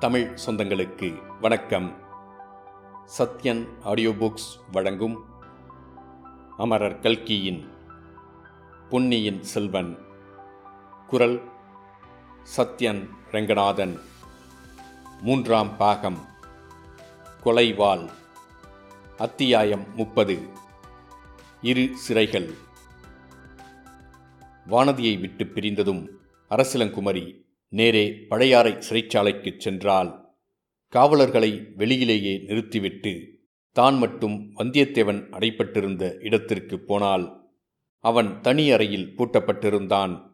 தமிழ் சொந்தங்களுக்கு வணக்கம். Sathyan audio books வழங்கும் அமரர் கல்கியின் பொன்னியின் செல்வன். குரல் சத்யன் ரெங்கநாதன். மூன்றாம் பாகம். கொலைவாள். அத்தியாயம் முப்பது. இரு சிறைகள். வானதியை விட்டு பிரிந்ததும் அரசிலங்குமரி நேரே பழையாறை சிறைச்சாலைக்குச் சென்றாள் காவலர்களை வெளியிலேயே நிறுத்திவிட்டு தான் மட்டும் வந்தியத்தேவன் அடைப்பட்டிருந்த இடத்திற்கு போனாள் அவன் தனி அறையில் பூட்டப்பட்டிருந்தான்.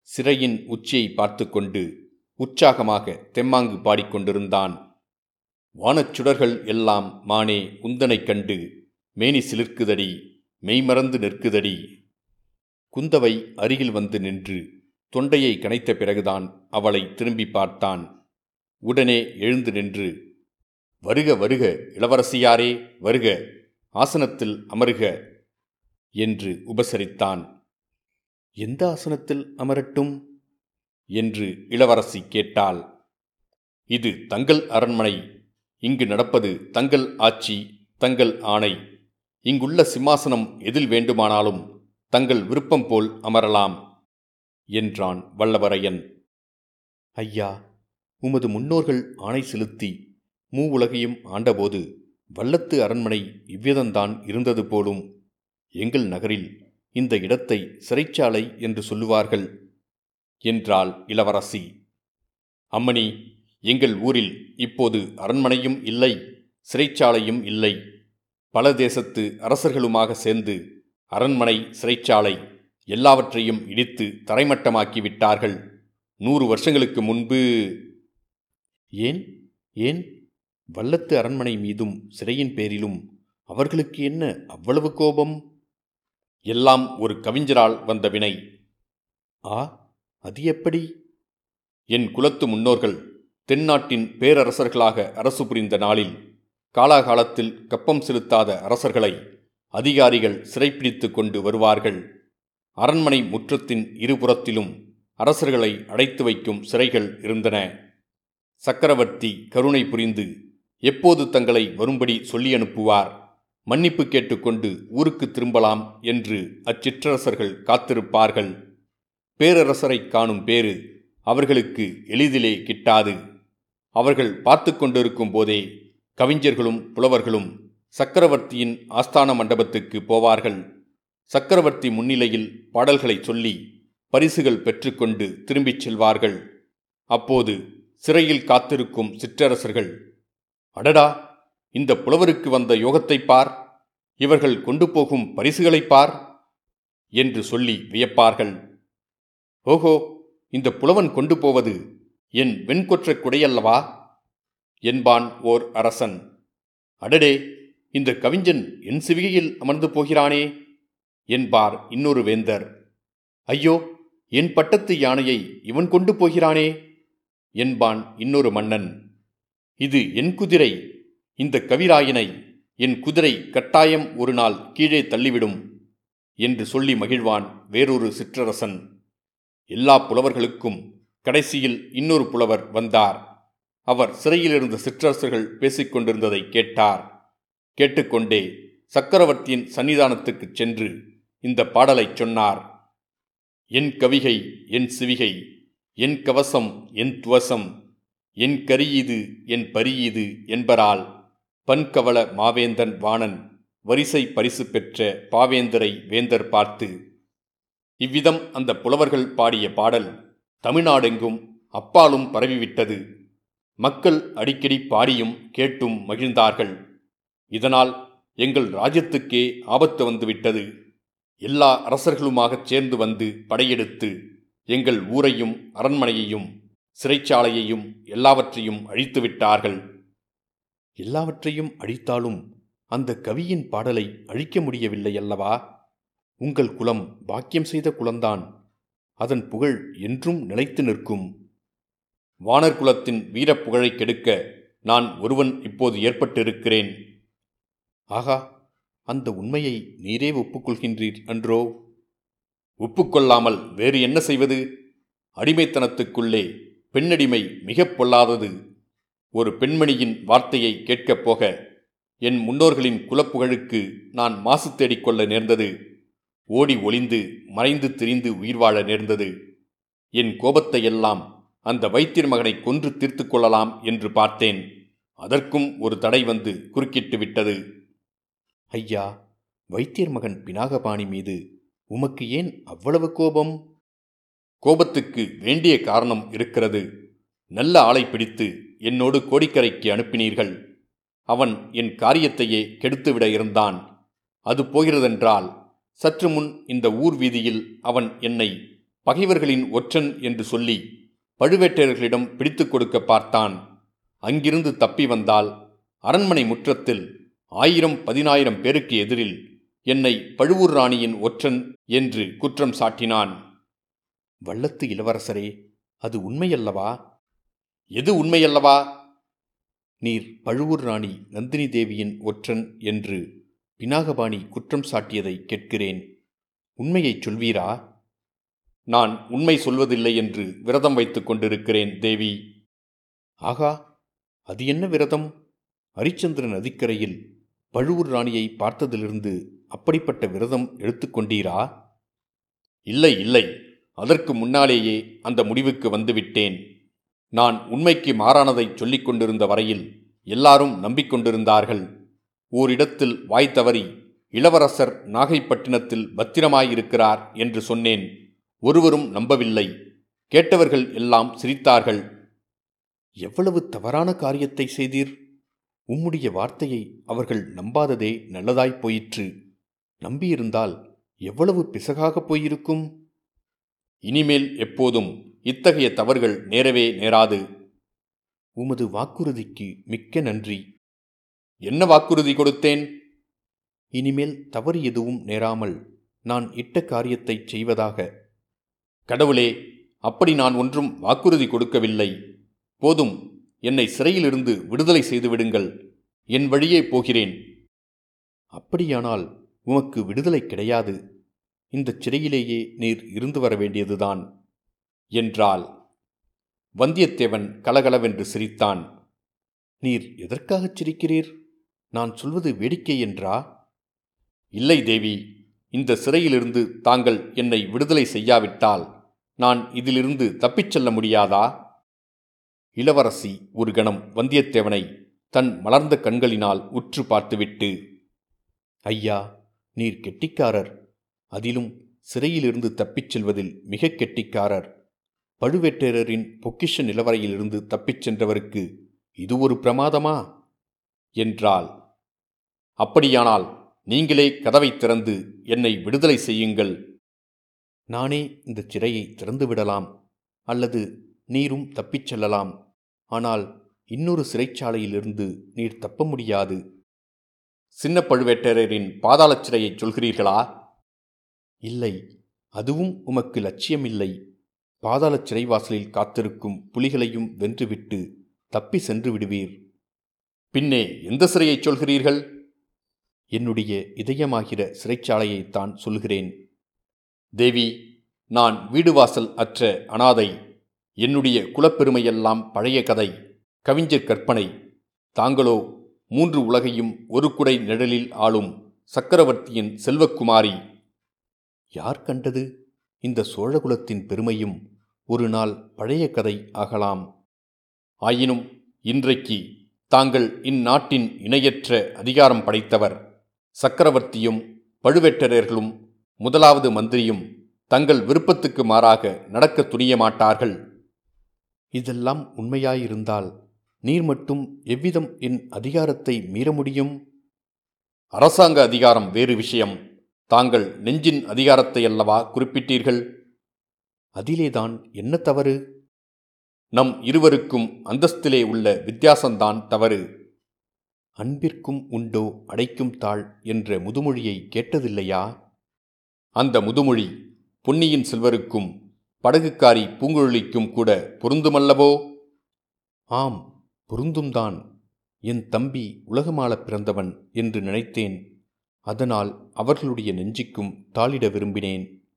சிறையின் உச்சியை பார்த்து கொண்டு உற்சாகமாக தெம்மாங்கு பாடிக்கொண்டிருந்தான். வானச்சுடர்கள் எல்லாம் மானே உந்தனைக் கண்டு மேனி சிலிர்க்குதடி மெய்மறந்து நிற்குதடி. குந்தவை அருகில் வந்து நின்று தொண்டையை கனைத்த பிறகுதான் அவளை திரும்பி பார்த்தான். உடனே எழுந்து நின்று வருக வருக இளவரசியாரே வருக ஆசனத்தில் அமருக என்று உபசரித்தான். எந்த ஆசனத்தில் அமரட்டும்? என்று இளவரசி கேட்டாள். இது தங்கள் அரண்மனை இங்கு நடப்பது தங்கள் ஆட்சி தங்கள் ஆணை. இங்குள்ள சிம்மாசனம் எதில் வேண்டுமானாலும் தங்கள் விருப்பம் போல் அமரலாம். என்றான் வல்லவரையன். ஐயா உமது முன்னோர்கள் ஆணை செலுத்தி மூ உலகையும் ஆண்டபோது வல்லத்து அரண்மனை இவ்விதம்தான் இருந்தது போலும். எங்கள் நகரில் இந்த இடத்தை சிறைச்சாலை என்று சொல்லுவார்கள் என்றாள் இளவரசி. அம்மணி எங்கள் ஊரில் இப்போது அரண்மனையும் இல்லை சிறைச்சாலையும் இல்லை. பல தேசத்து அரசர்களுமாக சேர்ந்து அரண்மனை சிறைச்சாலை எல்லாவற்றையும் இடித்து தரைமட்டமாக்கி விட்டார்கள் நூறு வருஷங்களுக்கு முன்பு. ஏன்? ஏன்? வல்லத்து அரண்மனை மீதும் சிறையின் பேரிலும் அவர்களுக்கு என்ன அவ்வளவு கோபம்? எல்லாம் ஒரு கவிஞரால் வந்த வினை. ஆ அது எப்படி? என் குலத்து முன்னோர்கள் தென்னாட்டின் பேரரசர்களாக அரசு புரிந்த நாளில் காலாகாலத்தில் கப்பம் செலுத்தாத அரசர்களை அதிகாரிகள் சிறைப்பிடித்து கொண்டு வருவார்கள். அரண்மனை முற்றத்தின் இருபுறத்திலும் அரசர்களை அடைத்து வைக்கும் சிறைகள் இருந்தன. சக்கரவர்த்தி கருணை புரிந்து எப்போது தங்களை வரும்படி சொல்லி அனுப்புவார்? மன்னிப்பு கேட்டுக்கொண்டு ஊருக்கு திரும்பலாம் என்று அச்சிற்றரசர்கள் காத்திருப்பார்கள். பேரரசரை காணும் பேறு அவர்களுக்கு எளிதிலே கிட்டாது. அவர்கள் பார்த்து கொண்டிருக்கும் போதே கவிஞர்களும் புலவர்களும் சக்கரவர்த்தியின் ஆஸ்தான மண்டபத்துக்கு போவார்கள். சக்கரவர்த்தி முன்னிலையில் பாடல்களை சொல்லி பரிசுகள் பெற்றுக்கொண்டு திரும்பிச் செல்வார்கள். அப்போது சிறையில் காத்திருக்கும் சிற்றரசர்கள் அடடா இந்த புலவருக்கு வந்த யோகத்தை பார் இவர்கள் கொண்டு போகும் பரிசுகளை பார் என்று சொல்லி வியப்பார்கள். ஓஹோ இந்த புலவன் கொண்டு போவது என் வெண்கொற்ற குடையல்லவா? என்பான் ஓர் அரசன். அடடே இந்த கவிஞன் என் சிவிகையில் அமர்ந்து போகிறானே என்பார் இன்னொரு வேந்தர். ஐயோ என் பட்டத்து யானையை இவன் கொண்டு போகிறானே? என்பான் இன்னொரு மன்னன். இது என் குதிரை. இந்த கவிராயனை என் குதிரை கட்டாயம் ஒரு நாள் கீழே தள்ளிவிடும் என்று சொல்லி மகிழ்வான் வேறொரு சிற்றரசன். எல்லா புலவர்களுக்கும் கடைசியில் இன்னொரு புலவர் வந்தார். அவர் சிறையிலிருந்த சிற்றரசர்கள் பேசிக்கொண்டிருந்ததை கேட்டார். கேட்டுக்கொண்டே சக்கரவர்த்தியின் சன்னிதானத்துக்குச் சென்று இந்த பாடலைச் சொன்னார். என் கவிகை என் சிவிகை என் கவசம் என் துவசம் என் கரியீது என் பரியீது என்பரால் பன்கவள மாவேந்தன் வாணன் வரிசை பரிசு பெற்ற பாவேந்தரை வேந்தர் பார்த்து இவ்விதம் அந்த புலவர்கள் பாடிய பாடல் தமிழ்நாடெங்கும் அப்பாலும் பரவிவிட்டது. மக்கள் அடிக்கடி பாடியும் கேட்டும் மகிழ்ந்தார்கள். இதனால் எங்கள் ராஜ்யத்துக்கே ஆபத்து வந்துவிட்டது. எல்லா அரசர்களுமாகச் சேர்ந்து வந்து படையெடுத்து எங்கள் ஊரையும் அரண்மனையையும் சிறைச்சாலையையும் எல்லாவற்றையும் அழித்து விட்டார்கள். எல்லாவற்றையும் அழித்தாலும் அந்த கவியின் பாடலை அழிக்க முடியவில்லை அல்லவா? உங்கள் குலம் பாக்கியம் செய்த குலந்தான் அதன் புகழ் என்றும் நிலைத்து நிற்கும். வானர் குலத்தின் வீரப்புகழை கெடுக்க நான் ஒருவன் இப்போது ஏற்பட்டிருக்கிறேன். ஆகா அந்த உண்மையை நீரே ஒப்புக்கொள்கின்றீர் அன்றோ? ஒப்புக்கொள்ளாமல் வேறு என்ன செய்வது? அடிமைத்தனத்துக்குள்ளே பெண்ணடிமை மிகப் பொல்லாதது. ஒரு பெண்மணியின் வார்த்தையை கேட்கப் போக என் முன்னோர்களின் குலப்புகழுக்கு நான் மாசு தேடிக்கொள்ள நேர்ந்தது. ஓடி ஒளிந்து மறைந்து திரிந்து உயிர் வாழ நேர்ந்தது. என் கோபத்தை எல்லாம் அந்த வைத்தியர் மகனை கொன்று தீர்த்து கொள்ளலாம் என்று பார்த்தேன். அதற்கும் ஒரு தடை வந்து குறுக்கிட்டு விட்டது. ஐயா வைத்தியர் மகன் பினாகபாணி மீது உமக்கு ஏன் அவ்வளவு கோபம்? கோபத்துக்கு வேண்டிய காரணம் இருக்கிறது. நல்ல ஆளை பிடித்து என்னோடு கோடிக்கரைக்கு அனுப்பினீர்கள். அவன் என் காரியத்தையே கெடுத்துவிட இருந்தான். அது போகிறதென்றால் சற்று முன் இந்த ஊர் வீதியில் அவன் என்னை பகைவர்களின் ஒற்றன் என்று சொல்லி பழுவேட்டையர்களிடம் பிடித்து கொடுக்க பார்த்தான். அங்கிருந்து தப்பி வந்தால் அரண்மனை முற்றத்தில் ஆயிரம் பதினாயிரம் பேருக்கு எதிரில் என்னை பழுவூர் ராணியின் ஒற்றன் என்று குற்றம் சாட்டினான். வள்ளத்து இளவரசரே அது உண்மையல்லவா? எது உண்மையல்லவா? நீர் பழுவூர் ராணி நந்தினி தேவியின் ஒற்றன் என்று பினாகபாணி குற்றம் சாட்டியதை கேட்கிறேன். உண்மையைச் சொல்வீரா? நான் உண்மை சொல்வதில்லை என்று விரதம் வைத்துக் கொண்டிருக்கிறேன் தேவி. ஆகா அது என்ன விரதம்? ஹரிச்சந்திரன் நதிக்கரையில் பழுவூர் ராணியை பார்த்ததிலிருந்து அப்படிப்பட்ட விரதம் எடுத்துக்கொண்டீரா இல்லை இல்லை. அதற்கு முன்னாலேயே அந்த முடிவுக்கு வந்துவிட்டேன். நான் உண்மைக்கு மாறானதை சொல்லிக் கொண்டிருந்த வரையில் எல்லாரும் நம்பிக்கொண்டிருந்தார்கள். ஓரிடத்தில் வாய் தவறி இளவரசர் நாகைப்பட்டினத்தில் பத்திரமாயிருக்கிறார் என்று சொன்னேன். ஒருவரும் நம்பவில்லை. கேட்டவர்கள் எல்லாம் சிரித்தார்கள். எவ்வளவு தவறான காரியத்தை செய்தீர்? உம்முடைய வார்த்தையை அவர்கள் நம்பாததே நல்லதாய்ப் போயிற்று. நம்பியிருந்தால் எவ்வளவு பிசகாகப் போயிருக்கும்? இனிமேல் எப்போதும் இத்தகைய தவறுகள் நேரவே நேராது. உமது வாக்குறுதிக்கு மிக்க நன்றி. என்ன வாக்குறுதி கொடுத்தேன்? இனிமேல் தவறு எதுவும் நேராமல் நான் இட்ட காரியத்தைச் செய்வதாக. கடவுளே அப்படி நான் ஒன்றும் வாக்குறுதி கொடுக்கவில்லை. போதும் என்னை சிறையிலிருந்து விடுதலை செய்து விடுங்கள். என் வழியே போகிறேன். அப்படியானால் உமக்கு விடுதலை கிடையாது. இந்தச் சிறையிலேயே நீர் இருந்து வர வேண்டியதுதான். என்றாள். வந்தியத்தேவன் கலகலவென்று சிரித்தான். நீர் எதற்காகச் சிரிக்கிறீர்? நான் சொல்வது வேடிக்கை என்றா? இல்லை தேவி. இந்த சிறையிலிருந்து தாங்கள் என்னை விடுதலை செய்யாவிட்டால் நான் இதிலிருந்து தப்பிச் செல்ல முடியாதா? இளவரசி ஒரு கணம் வந்தியத்தேவனை தன் மலர்ந்த கண்களினால் உற்று பார்த்துவிட்டு ஐயா நீர் கெட்டிக்காரர். அதிலும் சிறையிலிருந்து தப்பிச் செல்வதில் மிக கெட்டிக்காரர். பழுவேட்டரரின் பொக்கிஷ நிலவரையிலிருந்து தப்பிச் சென்றவருக்கு இது ஒரு பிரமாதமா? என்றாள். அப்படியானால் நீங்களே கதவை திறந்து என்னை விடுதலை செய்யுங்கள். நானே இந்த சிறையை திறந்துவிடலாம். அல்லது நீரும் தப்பிச் செல்லலாம். ஆனால் இன்னொரு சிறைச்சாலையிலிருந்து நீர் தப்ப முடியாது. சின்ன பழுவேட்டரரின் பாதாள சிறையைச் சொல்கிறீர்களா? இல்லை அதுவும் உமக்கு லட்சியமில்லை. பாதாள சிறைவாசலில் காத்திருக்கும் புலிகளையும் வென்றுவிட்டு தப்பி சென்று விடுவீர். பின்னே எந்த சிறையைச் சொல்கிறீர்கள்? என்னுடைய இதயமாகிற சிறைச்சாலையைத்தான் சொல்கிறேன் தேவி நான் வீடு வாசல் அற்ற அனாதை என்னுடைய குலப்பெருமையெல்லாம் பழைய கதை. கவிஞர் கற்பனை. தாங்களோ மூன்று உலகையும் ஒரு குடை நிழலில் ஆளும் சக்கரவர்த்தியின் செல்வக்குமாரி. யார் கண்டது? இந்த சோழகுலத்தின் பெருமையும் ஒரு நாள் பழைய கதை ஆகலாம். ஆயினும் இன்றைக்கு தாங்கள் இந்நாட்டின் இணையற்ற அதிகாரம் படைத்தவர். சக்கரவர்த்தியும் பழுவேட்டரர்களும் முதலாவது மந்திரியும் தங்கள் விருப்பத்துக்கு மாறாக நடக்க துணிய மாட்டார்கள் இதெல்லாம் உண்மையாயிருந்தால் நீர் மட்டும் எவ்விதம் என் அதிகாரத்தை மீற முடியும்? அரசாங்க அதிகாரம் வேறு விஷயம். தாங்கள் நெஞ்சின் அதிகாரத்தை அல்லவா குறிப்பிட்டீர்கள்? அதிலேதான் என்ன தவறு? நம் இருவருக்கும் அந்தஸ்திலே உள்ள வித்தியாசம்தான் தவறு. அன்பிற்கும் உண்டோ அடைக்கும் தாள் என்ற முதுமொழியை கேட்டதில்லையா? அந்த முதுமொழி பொன்னியின் செல்வருக்கும் படகுக்காரி பூங்குழலிக்கும் கூட பொருந்துமல்லவோ? ஆம் பொருந்தும்தான். என் தம்பி உலகமாளப் பிறந்தவன் என்று நினைத்தேன். அதனால் அவர்களுடைய நெஞ்சிக்கும் தாளிட விரும்பினேன்.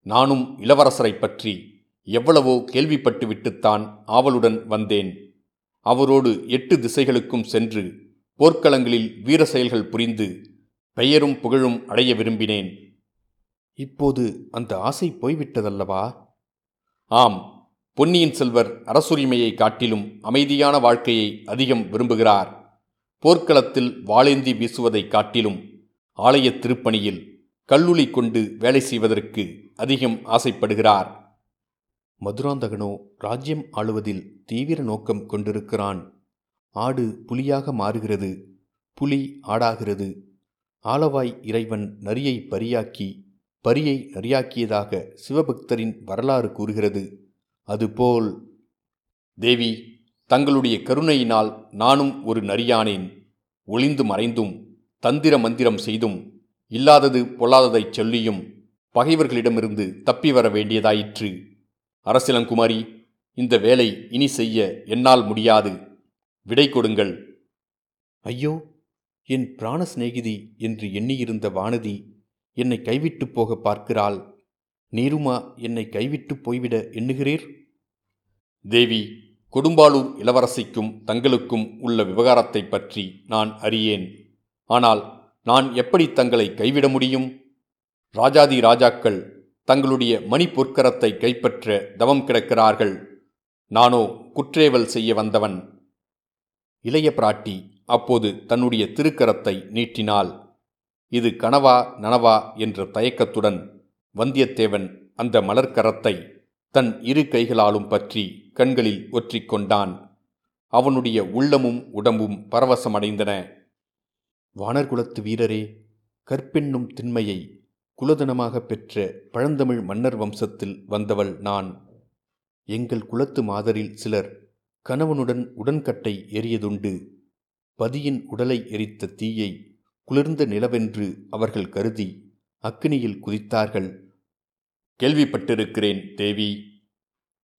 நானும் இளவரசரைப் பற்றி எவ்வளவோ கேள்விப்பட்டுவிட்டுத்தான் ஆவலுடன் வந்தேன். அவரோடு எட்டு திசைகளுக்கும் சென்று போர்க்களங்களில் வீர செயல்கள் புரிந்து பெயரும் புகழும் அடைய விரும்பினேன். இப்போது அந்த ஆசை போய்விட்டதல்லவா? ஆம் பொன்னியின் செல்வர் அரசுரிமையை காட்டிலும் அமைதியான வாழ்க்கையை அதிகம் விரும்புகிறார். போர்க்களத்தில் வாளேந்தி வீசுவதைக் காட்டிலும் ஆலய திருப்பணியில் கல்லுளி கொண்டு வேலை செய்வதற்கு அதிகம் ஆசைப்படுகிறார். மதுராந்தகனோ ராஜ்யம் ஆளுவதில் தீவிர நோக்கம் கொண்டிருக்கிறான். ஆடு புலியாக மாறுகிறது புலி ஆடாகிறது. ஆலவாய் இறைவன் நரியை பரியாக்கி பரியை நரியாக்கியதாக சிவபக்தரின் வரலாறு கூறுகிறது. அதுபோல் தேவி தங்களுடைய கருணையினால் நானும் ஒரு நரியானேன். ஒளிந்து மறைந்தும் தந்திர மந்திரம் செய்தும் இல்லாதது பொல்லாததைச் சொல்லியும் பகைவர்களிடமிருந்து தப்பி வர வேண்டியதாயிற்று. அரசிலங்குமாரி இந்த வேலை இனி செய்ய என்னால் முடியாது. விடை கொடுங்கள். ஐயோ என் பிராண சிநேகிதி என்று எண்ணியிருந்த வானதி என்னை கைவிட்டு போக பார்க்கிறாள். நீருமா என்னை கைவிட்டு போய்விட எண்ணுகிறீர்? தேவி கொடும்பாளூர் இளவரசிக்கும் தங்களுக்கும் உள்ள விவகாரத்தைப் பற்றி நான் அறியேன். ஆனால் நான் எப்படி தங்களை கைவிட முடியும்? ராஜாதி ராஜாக்கள் தங்களுடைய மணி பொற்கரத்தை கைப்பற்ற தவம் கிடக்கிறார்கள். நானோ குற்றேவல் செய்ய வந்தவன். இளைய பிராட்டி அப்போது தன்னுடைய திருக்கரத்தை நீட்டினாள். இது கனவா நனவா என்ற தயக்கத்துடன் வந்தியத்தேவன் அந்த மலர்க்கரத்தை தன் இரு கைகளாலும் பற்றி கண்களில் ஒற்றிக்கொண்டான் அவனுடைய உள்ளமும் உடம்பும் பரவசமடைந்தன. வானர்குலத்து வீரரே கற்பென்னும் திண்மையை குலதனமாக பெற்ற பழந்தமிழ் மன்னர் வம்சத்தில் வந்தவள் நான். எங்கள் குலத்து மாதரில் சிலர் கணவனுடன் உடன்கட்டை எரியதுண்டு பதியின் உடலை எரித்த தீயை குளிர்ந்த நிலவென்று அவர்கள் கருதி அக்னியில் குதித்தார்கள். கேள்விப்பட்டிருக்கிறேன் தேவி.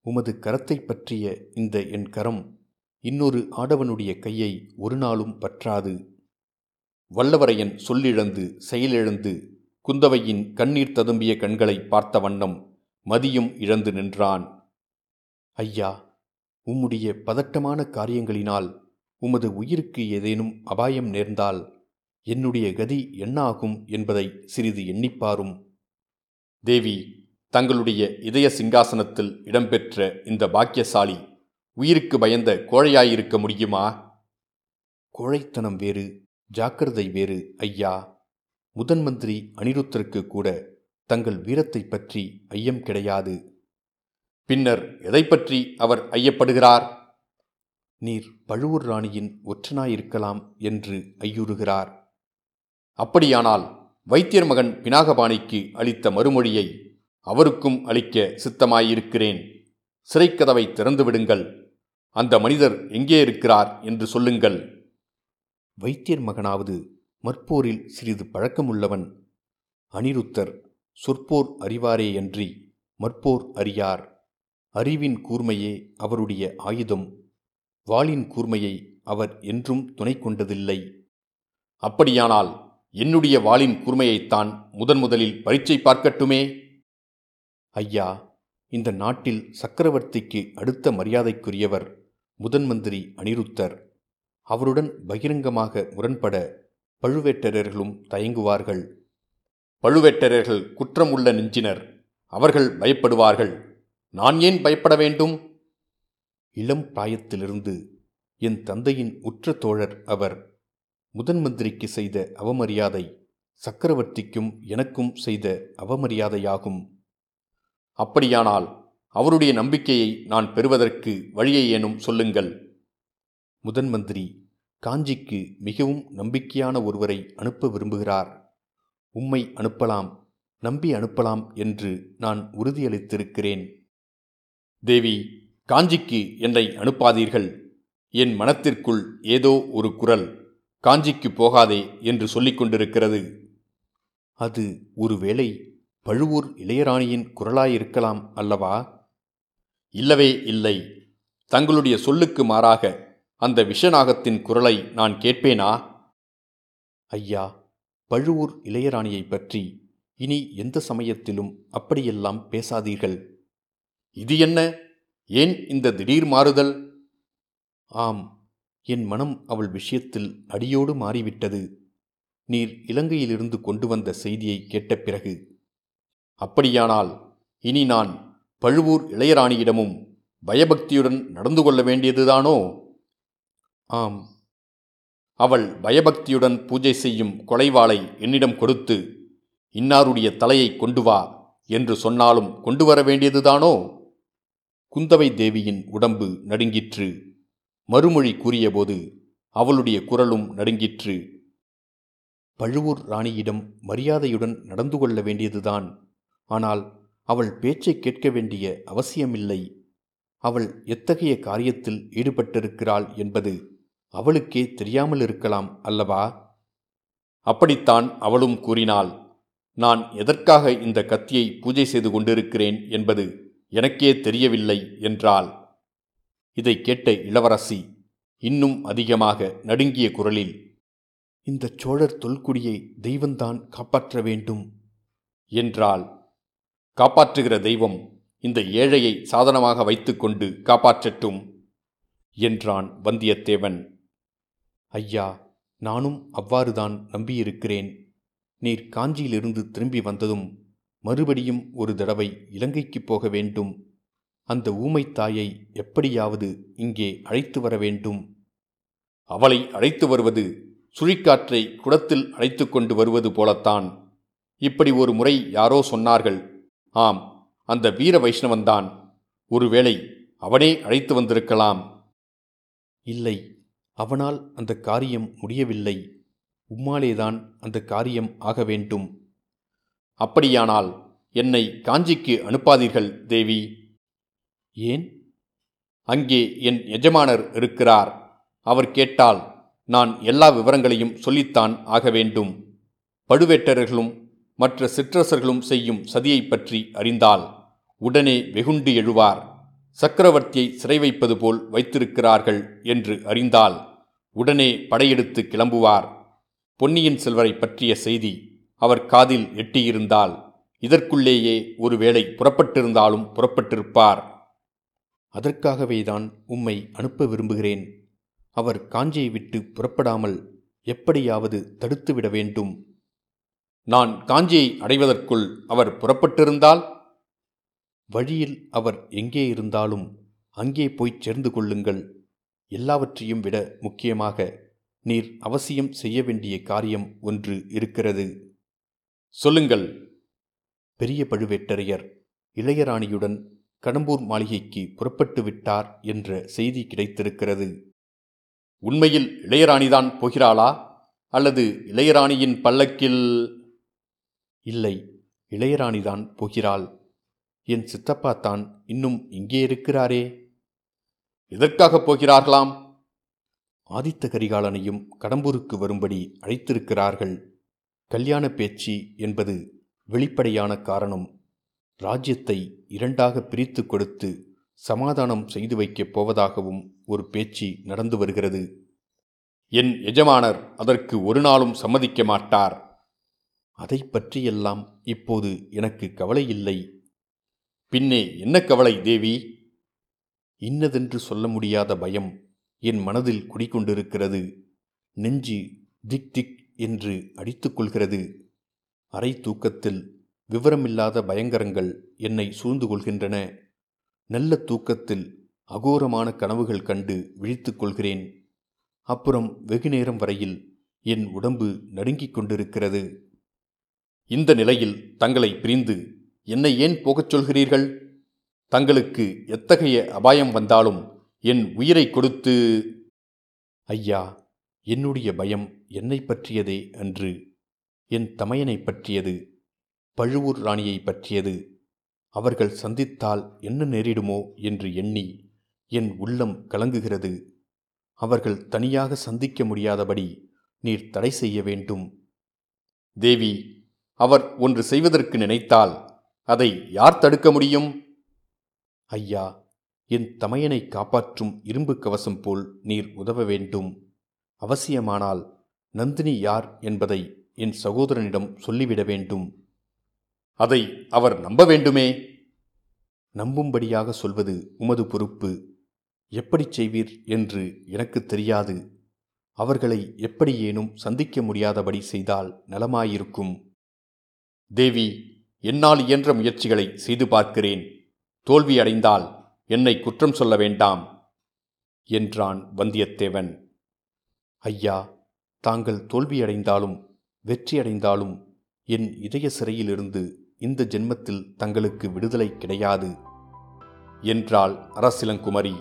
உமது கரத்தை பற்றிய இந்த என் கரம் இன்னொரு ஆடவனுடைய கையை ஒரு நாளும் பற்றாது. வல்லவரையன் சொல்லிழந்து செயலிழந்து குந்தவையின் கண்ணீர் ததும்பிய கண்களை பார்த்த வண்ணம் மதியும் இழந்து நின்றான். ஐயா உம்முடைய பதட்டமான காரியங்களினால் உமது உயிருக்கு ஏதேனும் அபாயம் நேர்ந்தால் என்னுடைய கதி என்னாகும் என்பதை சிறிது எண்ணிப்பாரும். தேவி தங்களுடைய இதய சிங்காசனத்தில் இடம்பெற்ற இந்த பாக்கியசாலி உயிருக்கு பயந்த கோழையாயிருக்க முடியுமா? கோழைத்தனம் வேறு ஜாக்கிரதை வேறு ஐயா. முதன் மந்திரி அனிருத்தருக்கு கூட தங்கள் வீரத்தை பற்றி ஐயம் கிடையாது. பின்னர் எதை பற்றி அவர் ஐயப்படுகிறார்? நீர் பழுவூர் ராணியின் ஒற்றனாயிருக்கலாம் என்று ஐயுறுகிறார். அப்படியானால் வைத்தியர் மகன் பினாகபாணிக்கு அளித்த மறுமொழியை அவருக்கும் அளிக்க சித்தமாயிருக்கிறேன். சிறைக்கதவை திறந்து விடுங்கள். அந்த மனிதர் எங்கே இருக்கிறார் என்று சொல்லுங்கள். வைத்தியர் மகனாவது மற்போரில் சிறிது பழக்கமுள்ளவன். அனிருத்தர் சொற்போர் அறிவாரேயன்றி மற்போர் அறியார். அறிவின் கூர்மையே அவருடைய ஆயுதம். வாளின் கூர்மையை அவர் என்றும் துணை கொண்டதில்லை அப்படியானால் என்னுடைய வாளின் கூர்மையைத்தான் முதன் முதலில் பரீட்சை பார்க்கட்டுமே? ஐயா இந்த நாட்டில் சக்கரவர்த்திக்கு அடுத்த மரியாதைக்குரியவர் முதன் மந்திரி அனிருத்தர். அவருடன் பகிரங்கமாக முரண்பட பழுவேட்டரர்களும் தயங்குவார்கள். பழுவேட்டரர்கள் குற்றமுள்ள நெஞ்சினர். அவர்கள் பயப்படுவார்கள். நான் ஏன் பயப்பட வேண்டும்? இளம் பிராயத்திலிருந்து என் தந்தையின் உற்ற தோழர் அவர் முதன் மந்திரிக்கு செய்த அவமரியாதை சக்கரவர்த்திக்கும் எனக்கும் செய்த அவமரியாதையாகும். அப்படியானால் அவருடைய நம்பிக்கையை நான் பெறுவதற்கு வழியை ஏனும் சொல்லுங்கள். முதன் மந்திரி காஞ்சிக்கு மிகவும் நம்பிக்கையான ஒருவரை அனுப்ப விரும்புகிறார். உம்மை அனுப்பலாம் நம்பி அனுப்பலாம் என்று நான் உறுதியளித்திருக்கிறேன். தேவி காஞ்சிக்கு என்னை அனுப்பாதீர்கள். என் மனத்திற்குள் ஏதோ ஒரு குரல். காஞ்சிக்கு போகாதே என்று சொல்லிக் கொண்டிருக்கிறது. அது ஒருவேளை பழுவூர் இளையராணியின் குரலாயிருக்கலாம் அல்லவா? இல்லவே இல்லை. தங்களுடைய சொல்லுக்கு மாறாக அந்த விஷநாகத்தின் குரலை நான் கேட்பேனா? ஐயா பழுவூர் இளையராணியை பற்றி இனி எந்த சமயத்திலும் அப்படியெல்லாம் பேசாதீர்கள். இது என்ன? ஏன் இந்த திடீர் மாறுதல்? ஆம் என் மனம் அவள் விஷயத்தில் அடியோடு மாறிவிட்டது. நீர் இலங்கையிலிருந்து கொண்டு வந்த செய்தியை கேட்ட பிறகு அப்படியானால் இனி நான் பழுவூர் இளையராணியிடமும் பயபக்தியுடன் நடந்து கொள்ள வேண்டியதுதானோ? ஆம். அவள் பயபக்தியுடன் பூஜை செய்யும் கொலைவாளை என்னிடம் கொடுத்து இன்னாருடைய தலையை கொண்டு வா என்று சொன்னாலும் கொண்டு வர வேண்டியதுதானோ? குந்தவை தேவியின் உடம்பு நடுங்கிற்று. மறுமொழி கூறியபோது அவளுடைய குரலும் நடுங்கிற்று. பழுவூர் ராணியிடம் மரியாதையுடன் நடந்து கொள்ள வேண்டியதுதான். ஆனால் அவள் பேச்சை கேட்க வேண்டிய அவசியமில்லை. அவள் எத்தகைய காரியத்தில் ஈடுபட்டிருக்கிறாள் என்பது அவளுக்கே தெரியாமல் இருக்கலாம் அல்லவா? அப்படித்தான் அவளும் கூறினாள். நான் எதற்காக இந்த கத்தியை பூஜை செய்து கொண்டிருக்கிறேன் என்பது எனக்கே தெரியவில்லை என்றாள். இதை கேட்ட இளவரசி இன்னும் அதிகமாக நடுங்கிய குரலில் இந்த சோழர் தொல்குடியை தெய்வந்தான் காப்பாற்ற வேண்டும் என்றால் காப்பாற்றுகிற தெய்வம் இந்த ஏழையை சாதனமாக வைத்துக்கொண்டு காப்பாற்றட்டும் என்றான் வந்தியத்தேவன். ஐயா நானும் அவ்வாறுதான் நம்பியிருக்கிறேன். நீர் காஞ்சியிலிருந்து திரும்பி வந்ததும் மறுபடியும் ஒரு தடவை இலங்கைக்கு போக வேண்டும். அந்த ஊமைத்தாயை எப்படியாவது இங்கே அழைத்து வர வேண்டும்? அவளை அழைத்து வருவது சுழிக்காற்றை குடத்தில் அழைத்து கொண்டு வருவது போலத்தான். இப்படி ஒரு முறை யாரோ சொன்னார்கள் ஆம் அந்த வீர வைஷ்ணவன்தான். ஒருவேளை அவனே அழைத்து வந்திருக்கலாம். இல்லை அவனால் அந்த காரியம் முடியவில்லை. உம்மாலேதான் அந்த காரியம் ஆக வேண்டும். அப்படியானால் என்னை காஞ்சிக்கு அனுப்பாதீர்கள் தேவி. ஏன்? அங்கே என் எஜமானர் இருக்கிறார். அவர் கேட்டால் நான் எல்லா விவரங்களையும் சொல்லித்தான் ஆக வேண்டும். பழுவேட்டரர்களும் மற்ற சிற்றரசர்களும் செய்யும் சதியைப் பற்றி அறிந்தால் உடனே வெகுண்டு எழுவார். சக்கரவர்த்தியை சிறை வைப்பது போல் வைத்திருக்கிறார்கள் என்று அறிந்தால் உடனே படையெடுத்து கிளம்புவார். பொன்னியின் செல்வரை பற்றிய செய்தி அவர் காதில் எட்டியிருந்தால் இதற்குள்ளேயே ஒருவேளை புறப்பட்டிருந்தாலும் புறப்பட்டிருப்பார். அதற்காகவேதான் உம்மை அனுப்ப விரும்புகிறேன். அவர் காஞ்சியை விட்டு புறப்படாமல் எப்படியாவது தடுத்துவிட வேண்டும். நான் காஞ்சியை அடைவதற்குள் அவர் புறப்பட்டிருந்தால்? வழியில் அவர் எங்கே இருந்தாலும் அங்கே போய்ச் சேர்ந்து கொள்ளுங்கள். எல்லாவற்றையும் விட முக்கியமாக நீர் அவசியம் செய்ய வேண்டிய காரியம் ஒன்று இருக்கிறது. சொல்லுங்கள். பெரிய பழுவேட்டரையர் இளையராணியுடன் கடம்பூர் மாளிகைக்கு புறப்பட்டு விட்டார் என்ற செய்தி கிடைத்திருக்கிறது. உண்மையில் இளையராணிதான் போகிறாளா? அல்லது இளையராணியின் பல்லக்கில்? இல்லை இளையராணிதான் போகிறாள். என் சித்தப்பா தான் இன்னும் இங்கே இருக்கிறாரே. எதற்காகப் போகிறார்களாம்? ஆதித்த கரிகாலனையும் கடம்பூருக்கு வரும்படி அழைத்திருக்கிறார்கள். கல்யாண பேச்சு என்பது வெளிப்படையான காரணம் ராஜ்யத்தை இரண்டாக பிரித்து கொடுத்து சமாதானம் செய்து வைக்கப் போவதாகவும் ஒரு பேச்சு நடந்து வருகிறது. என் எஜமானர் அதற்கு ஒரு நாளும் சம்மதிக்க மாட்டார். அதை பற்றியெல்லாம் இப்போது எனக்கு கவலை இல்லை. பின்னே என்ன கவலை தேவி? இன்னதென்று சொல்ல முடியாத பயம் என் மனதில் குடிகொண்டிருக்கிறது. நெஞ்சு திக் திக் என்று அடித்துக்கொள்கிறது அரை தூக்கத்தில் விவரமில்லாத பயங்கரங்கள் என்னை சூழ்ந்து கொள்கின்றன. நல்ல தூக்கத்தில் அகோரமான கனவுகள் கண்டு விழித்துக் கொள்கிறேன். அப்புறம் வெகு நேரம் வரையில் என் உடம்பு நடுங்கிக் கொண்டிருக்கிறது. இந்த நிலையில் தங்களை பிரிந்து என்னை ஏன் போகச் சொல்கிறீர்கள்? தங்களுக்கு எத்தகைய அபாயம் வந்தாலும் என் உயிரை கொடுத்து ஐயா என்னுடைய பயம் என்னை பற்றியதே அன்று என் தமையனை பற்றியது. பழுவூர் ராணியை பற்றியது. அவர்கள் சந்தித்தால் என்ன நேரிடுமோ என்று எண்ணி என் உள்ளம் கலங்குகிறது. அவர்கள் தனியாக சந்திக்க முடியாதபடி நீர் தடை செய்ய வேண்டும். தேவி அவர் ஒன்று செய்வதற்கு நினைத்தால் அதை யார் தடுக்க முடியும்? ஐயா என் தமையனை காப்பாற்றும் இரும்பு கவசம் போல் நீர் உதவ வேண்டும். அவசியமானால் நந்தினி யார் என்பதை என் சகோதரனிடம் சொல்லிவிட வேண்டும். அதை அவர் நம்ப வேண்டுமே? நம்பும்படியாக சொல்வது உமது பொறுப்பு. எப்படிச் செய்வீர் என்று எனக்கு தெரியாது. அவர்களை எப்படியேனும் சந்திக்க முடியாதபடி செய்தால் நலமாயிருக்கும். தேவி என்னால் இயன்ற முயற்சிகளை செய்து பார்க்கிறேன். தோல்வியடைந்தால் என்னை குற்றம் சொல்ல வேண்டாம் என்றான் வந்தியத்தேவன். ஐயா தாங்கள் தோல்வியடைந்தாலும் வெற்றியடைந்தாலும் என் இதய சிறையிலிருந்து இந்த ஜென்மத்தில் தங்களுக்கு விடுதலை கிடையாது என்றாள் அரசிலங்குமரி.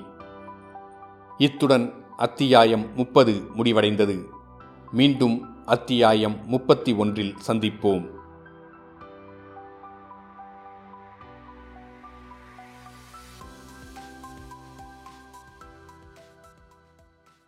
இத்துடன் அத்தியாயம் முப்பது முடிவடைந்தது. மீண்டும் அத்தியாயம் முப்பத்தி ஒன்றில் சந்திப்போம்.